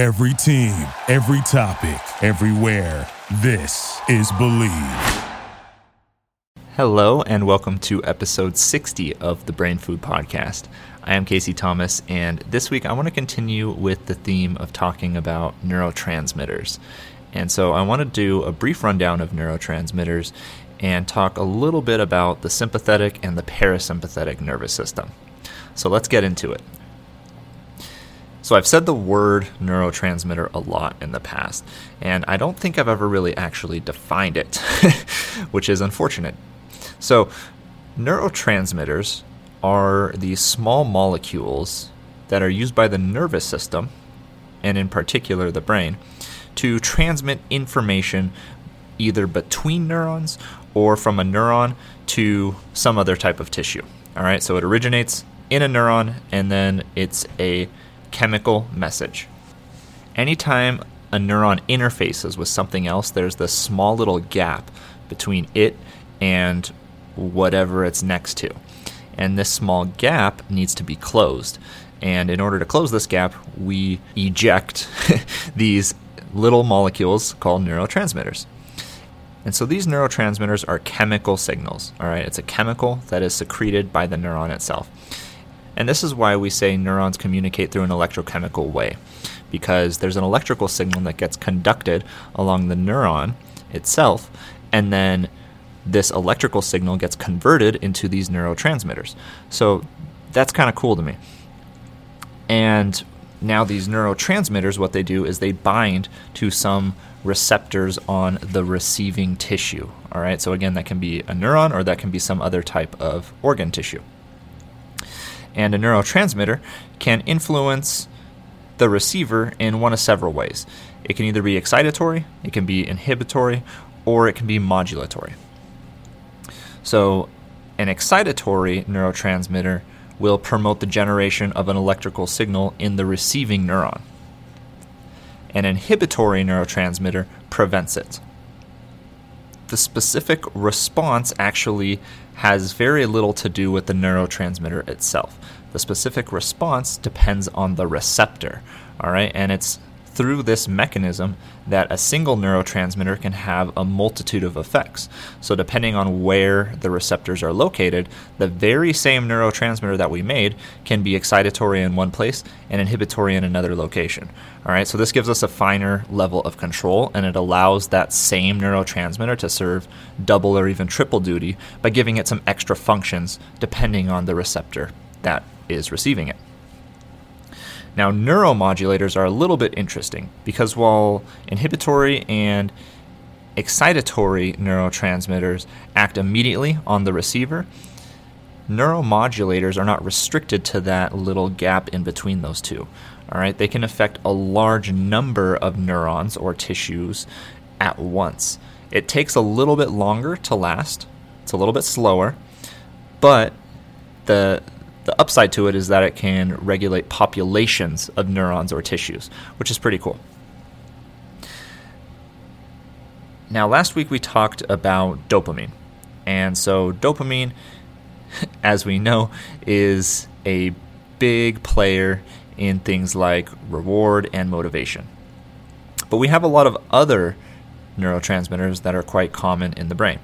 Every team, every topic, everywhere. This is Bleav. Hello, and welcome to episode 60 of the Brain Food Podcast. I am Casey Thomas, and this week I want to continue with the theme of talking about neurotransmitters. And so I want to do a brief rundown of neurotransmitters and talk a little bit about the sympathetic and the parasympathetic nervous system. So let's get into it. So I've said the word neurotransmitter a lot in the past, and I don't think I've ever really actually defined it, which is unfortunate. So, neurotransmitters are these small molecules that are used by the nervous system, and in particular the brain, to transmit information either between neurons or from a neuron to some other type of tissue. All right, so it originates in a neuron and then it's a chemical message. Anytime a neuron interfaces with something else, there's this small little gap between it and whatever it's next to. And this small gap needs to be closed. And in order to close this gap, we eject these little molecules called neurotransmitters. And so these neurotransmitters are chemical signals, all right? It's a chemical that is secreted by the neuron itself. And this is why we say neurons communicate through an electrochemical way, because there's an electrical signal that gets conducted along the neuron itself, and then this electrical signal gets converted into these neurotransmitters. So that's kind of cool to me. And now these neurotransmitters, what they do is they bind to some receptors on the receiving tissue. All right, so again, that can be a neuron or that can be some other type of organ tissue. And a neurotransmitter can influence the receiver in one of several ways. It can either be excitatory, it can be inhibitory, or it can be modulatory. So, an excitatory neurotransmitter will promote the generation of an electrical signal in the receiving neuron. An inhibitory neurotransmitter prevents it. The specific response actually has very little to do with the neurotransmitter itself. The specific response depends on the receptor, all right? And it's through this mechanism that a single neurotransmitter can have a multitude of effects. So, depending on where the receptors are located, the very same neurotransmitter that we made can be excitatory in one place and inhibitory in another location. All right, so this gives us a finer level of control and it allows that same neurotransmitter to serve double or even triple duty by giving it some extra functions depending on the receptor that is receiving it. Now, neuromodulators are a little bit interesting because while inhibitory and excitatory neurotransmitters act immediately on the receiver, neuromodulators are not restricted to that little gap in between those two. All right, they can affect a large number of neurons or tissues at once. It takes a little bit longer to last. It's a little bit slower, but the the upside to it is that it can regulate populations of neurons or tissues, which is pretty cool. Now, last week we talked about dopamine. And so, dopamine, as we know, is a big player in things like reward and motivation. But we have a lot of other neurotransmitters that are quite common in the brain.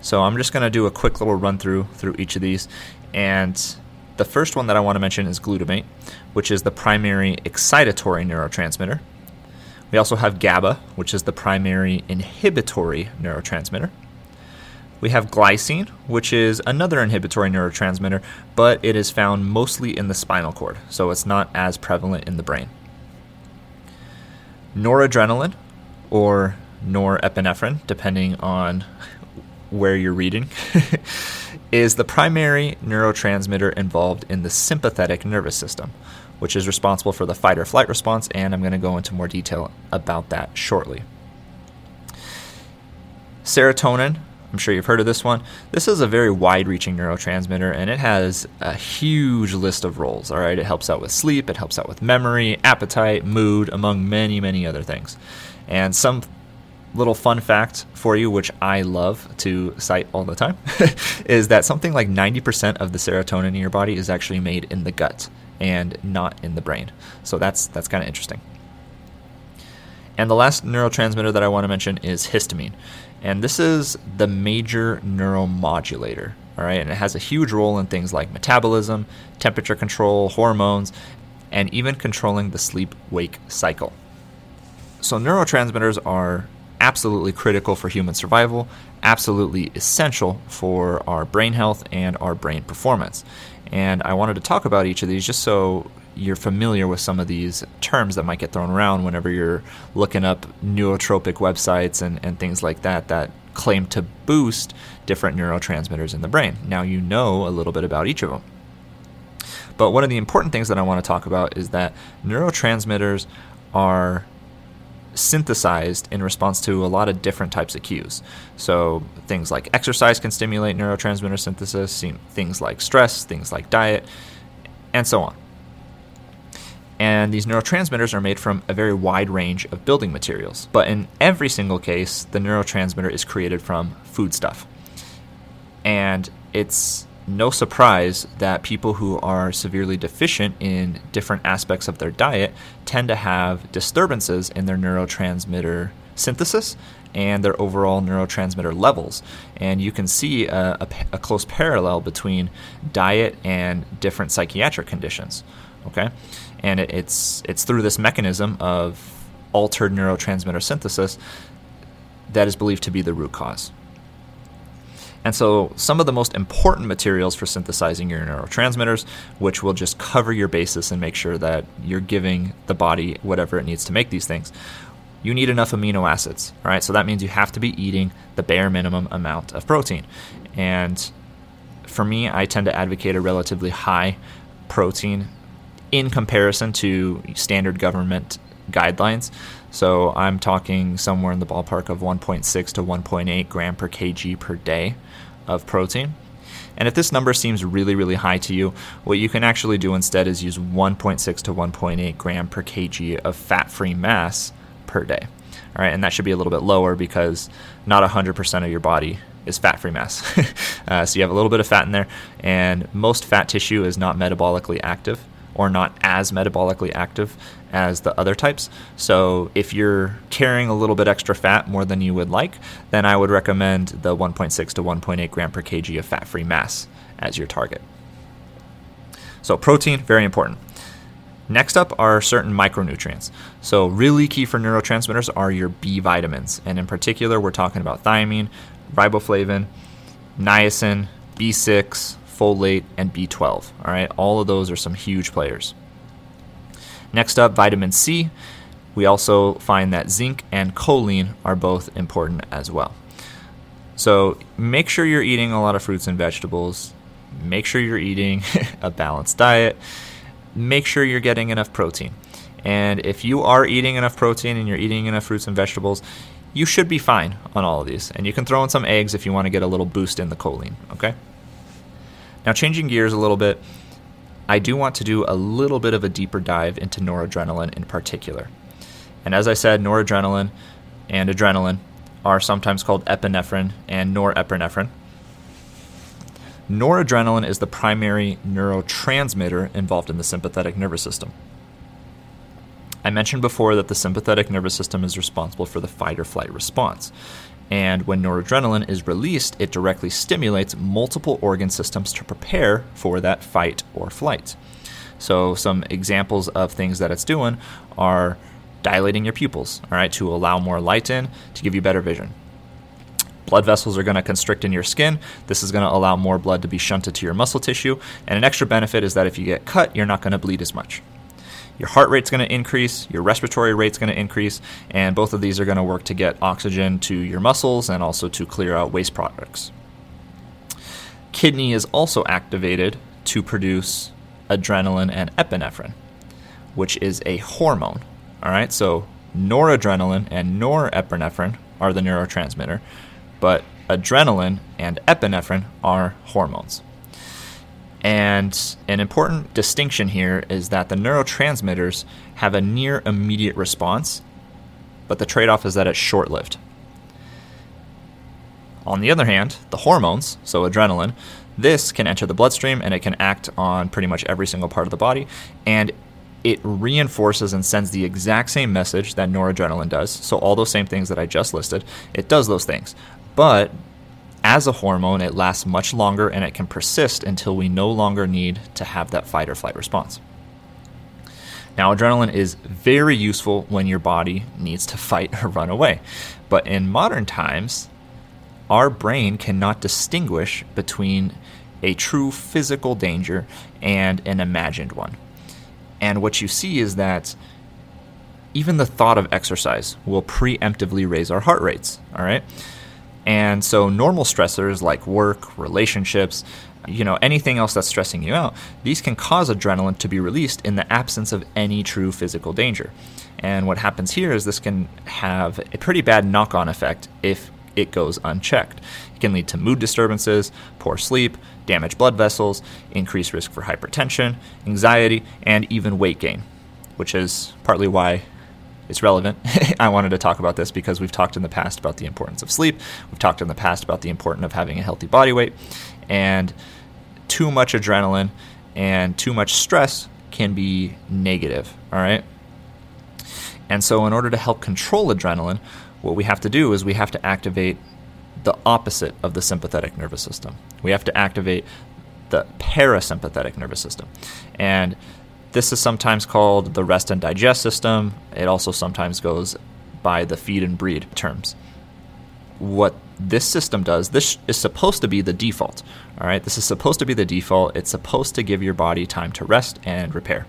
So I'm just going to do a quick little run through through each of these and the first one that I want to mention is glutamate, which is the primary excitatory neurotransmitter. We also have GABA, which is the primary inhibitory neurotransmitter. We have glycine, which is another inhibitory neurotransmitter, but it is found mostly in the spinal cord, so it's not as prevalent in the brain. Noradrenaline, or norepinephrine, depending on where you're reading, is the primary neurotransmitter involved in the sympathetic nervous system, which is responsible for the fight or flight response, and I'm going to go into more detail about that shortly. Serotonin, I'm sure you've heard of this one. This is a very wide reaching neurotransmitter and it has a huge list of roles. All right, it helps out with sleep, it helps out with memory, appetite, mood, among many, many other things. And some little fun fact for you, which I love to cite all the time, is that something like 90% of the serotonin in your body is actually made in the gut and not in the brain. So that's that's kind of interesting. And the last neurotransmitter that I want to mention is histamine. And this is the major neuromodulator. All right, and it has a huge role in things like metabolism, temperature control, hormones, and even controlling the sleep wake cycle. So, neurotransmitters are absolutely critical for human survival, absolutely essential for our brain health and our brain performance. And I wanted to talk about each of these just so you're familiar with some of these terms that might get thrown around whenever you're looking up nootropic websites and, and things like that that claim to boost different neurotransmitters in the brain. Now you know a little bit about each of them. But one of the important things that I want to talk about is that neurotransmitters are synthesized in response to a lot of different types of cues. So things like exercise can stimulate neurotransmitter synthesis, things like stress, things like diet, and so on. And these neurotransmitters are made from a very wide range of building materials. But in every single case, the neurotransmitter is created from foodstuff. And it's no surprise that people who are severely deficient in different aspects of their diet tend to have disturbances in their neurotransmitter synthesis and their overall neurotransmitter levels. And you can see a, a, a, close parallel between diet and different psychiatric conditions. Okay, and it, it's it's through this mechanism of altered neurotransmitter synthesis that is believed to be the root cause. And so, some of the most important materials for synthesizing your neurotransmitters, which will just cover your basis and make sure that you're giving the body whatever it needs to make these things, you need enough amino acids. Right, so that means you have to be eating the bare minimum amount of protein. And for me, I tend to advocate a relatively high protein in comparison to standard government guidelines. So I'm talking somewhere in the ballpark of 1.6 to 1.8 gram per kg per day of protein. And if this number seems really, really high to you, what you can actually do instead is use 1.6 to 1.8 gram per kg of fat free mass per day. All right, and that should be a little bit lower because not 100% of your body is fat free mass. uh, so you have a little bit of fat in there, and most fat tissue is not metabolically active or not as metabolically active as the other types. So if you're carrying a little bit extra fat more than you would like, then I would recommend the 1.6 to 1.8 gram per kg of fat free mass as your target. So protein, very important. Next up are certain micronutrients. So, really key for neurotransmitters are your B vitamins. And in particular, we're talking about thiamine, riboflavin, niacin, B6, folate, and B12. All right, all of those are some huge players. Next up, vitamin C. We also find that zinc and choline are both important as well. So make sure you're eating a lot of fruits and vegetables. Make sure you're eating a balanced diet. Make sure you're getting enough protein. And if you are eating enough protein and you're eating enough fruits and vegetables, you should be fine on all of these. And you can throw in some eggs if you want to get a little boost in the choline, okay? Now, changing gears a little bit, I do want to do a little bit of a deeper dive into noradrenaline in particular. And as I said, noradrenaline and adrenaline are sometimes called epinephrine and norepinephrine. Noradrenaline is the primary neurotransmitter involved in the sympathetic nervous system. I mentioned before that the sympathetic nervous system is responsible for the fight or flight response. And when noradrenaline is released, it directly stimulates multiple organ systems to prepare for that fight or flight. So, some examples of things that it's doing are dilating your pupils, all right, to allow more light in to give you better vision. Blood vessels are going to constrict in your skin. This is going to allow more blood to be shunted to your muscle tissue. And an extra benefit is that if you get cut, you're not going to bleed as much your heart rate's going to increase, your respiratory rate's going to increase, and both of these are going to work to get oxygen to your muscles and also to clear out waste products. Kidney is also activated to produce adrenaline and epinephrine, which is a hormone. All right, so noradrenaline and norepinephrine are the neurotransmitter, but adrenaline and epinephrine are hormones. And an important distinction here is that the neurotransmitters have a near immediate response, but the trade off is that it's short lived. On the other hand, the hormones, so adrenaline, this can enter the bloodstream and it can act on pretty much every single part of the body. And it reinforces and sends the exact same message that noradrenaline does. So, all those same things that I just listed, it does those things. But as a hormone, it lasts much longer and it can persist until we no longer need to have that fight or flight response. Now, adrenaline is very useful when your body needs to fight or run away. But in modern times, our brain cannot distinguish between a true physical danger and an imagined one. And what you see is that even the thought of exercise will preemptively raise our heart rates, all right? And so normal stressors like work, relationships, you know, anything else that's stressing you out, these can cause adrenaline to be released in the absence of any true physical danger. And what happens here is this can have a pretty bad knock on effect if it goes unchecked. It can lead to mood disturbances, poor sleep, damaged blood vessels, increased risk for hypertension, anxiety, and even weight gain, which is partly why it's relevant. I wanted to talk about this because we've talked in the past about the importance of sleep. We've talked in the past about the importance of having a healthy body weight. And too much adrenaline and too much stress can be negative, all right? And so, in order to help control adrenaline, what we have to do is we have to activate the opposite of the sympathetic nervous system. We have to activate the parasympathetic nervous system. And this is sometimes called the rest and digest system. It also sometimes goes by the feed and breed terms. What this system does, this is supposed to be the default. All right, this is supposed to be the default. It's supposed to give your body time to rest and repair.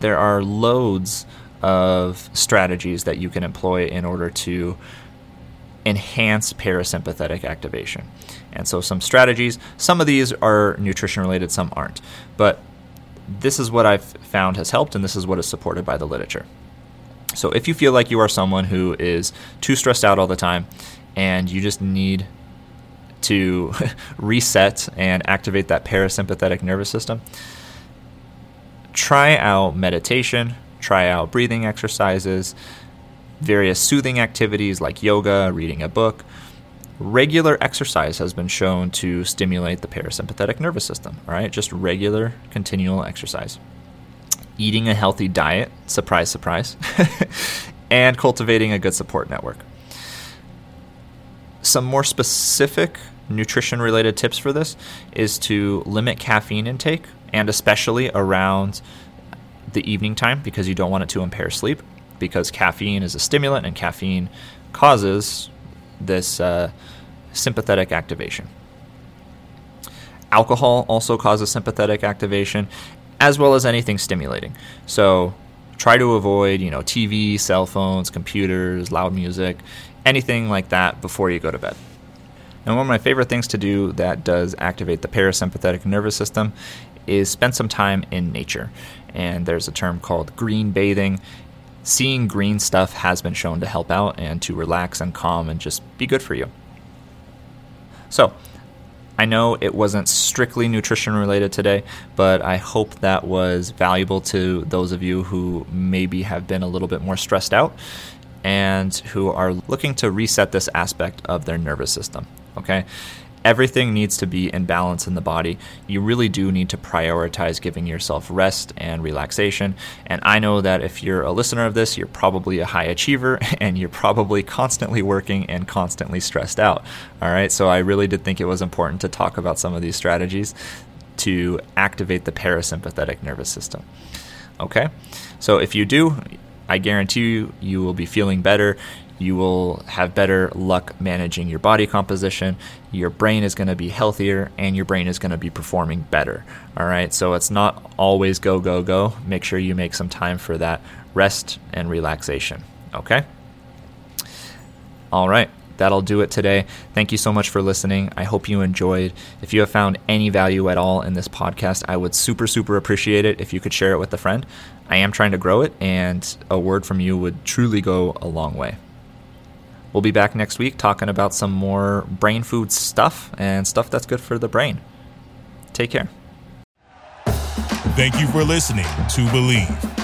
There are loads of strategies that you can employ in order to enhance parasympathetic activation. And so, some strategies, some of these are nutrition related, some aren't. But this is what I've found has helped, and this is what is supported by the literature. So, if you feel like you are someone who is too stressed out all the time and you just need to reset and activate that parasympathetic nervous system, try out meditation, try out breathing exercises, various soothing activities like yoga, reading a book. Regular exercise has been shown to stimulate the parasympathetic nervous system, all right? Just regular, continual exercise. Eating a healthy diet, surprise, surprise, and cultivating a good support network. Some more specific nutrition related tips for this is to limit caffeine intake and especially around the evening time because you don't want it to impair sleep because caffeine is a stimulant and caffeine causes this uh, sympathetic activation. Alcohol also causes sympathetic activation as well as anything stimulating. So try to avoid, you know, TV, cell phones, computers, loud music, anything like that before you go to bed. And one of my favorite things to do that does activate the parasympathetic nervous system is spend some time in nature. And there's a term called green bathing. Seeing green stuff has been shown to help out and to relax and calm and just be good for you. So, I know it wasn't strictly nutrition related today, but I hope that was valuable to those of you who maybe have been a little bit more stressed out and who are looking to reset this aspect of their nervous system. Okay? Everything needs to be in balance in the body. You really do need to prioritize giving yourself rest and relaxation. And I know that if you're a listener of this, you're probably a high achiever and you're probably constantly working and constantly stressed out. All right, so I really did think it was important to talk about some of these strategies to activate the parasympathetic nervous system. Okay, so if you do, I guarantee you, you will be feeling better. You will have better luck managing your body composition. Your brain is going to be healthier and your brain is going to be performing better. All right. So it's not always go, go, go. Make sure you make some time for that rest and relaxation. Okay. All right that'll do it today. Thank you so much for listening. I hope you enjoyed. If you have found any value at all in this podcast, I would super, super appreciate it if you could share it with a friend. I am trying to grow it, and a word from you would truly go a long way. We'll be back next week talking about some more brain food stuff and stuff that's good for the brain. Take care. Thank you for listening to Bleav.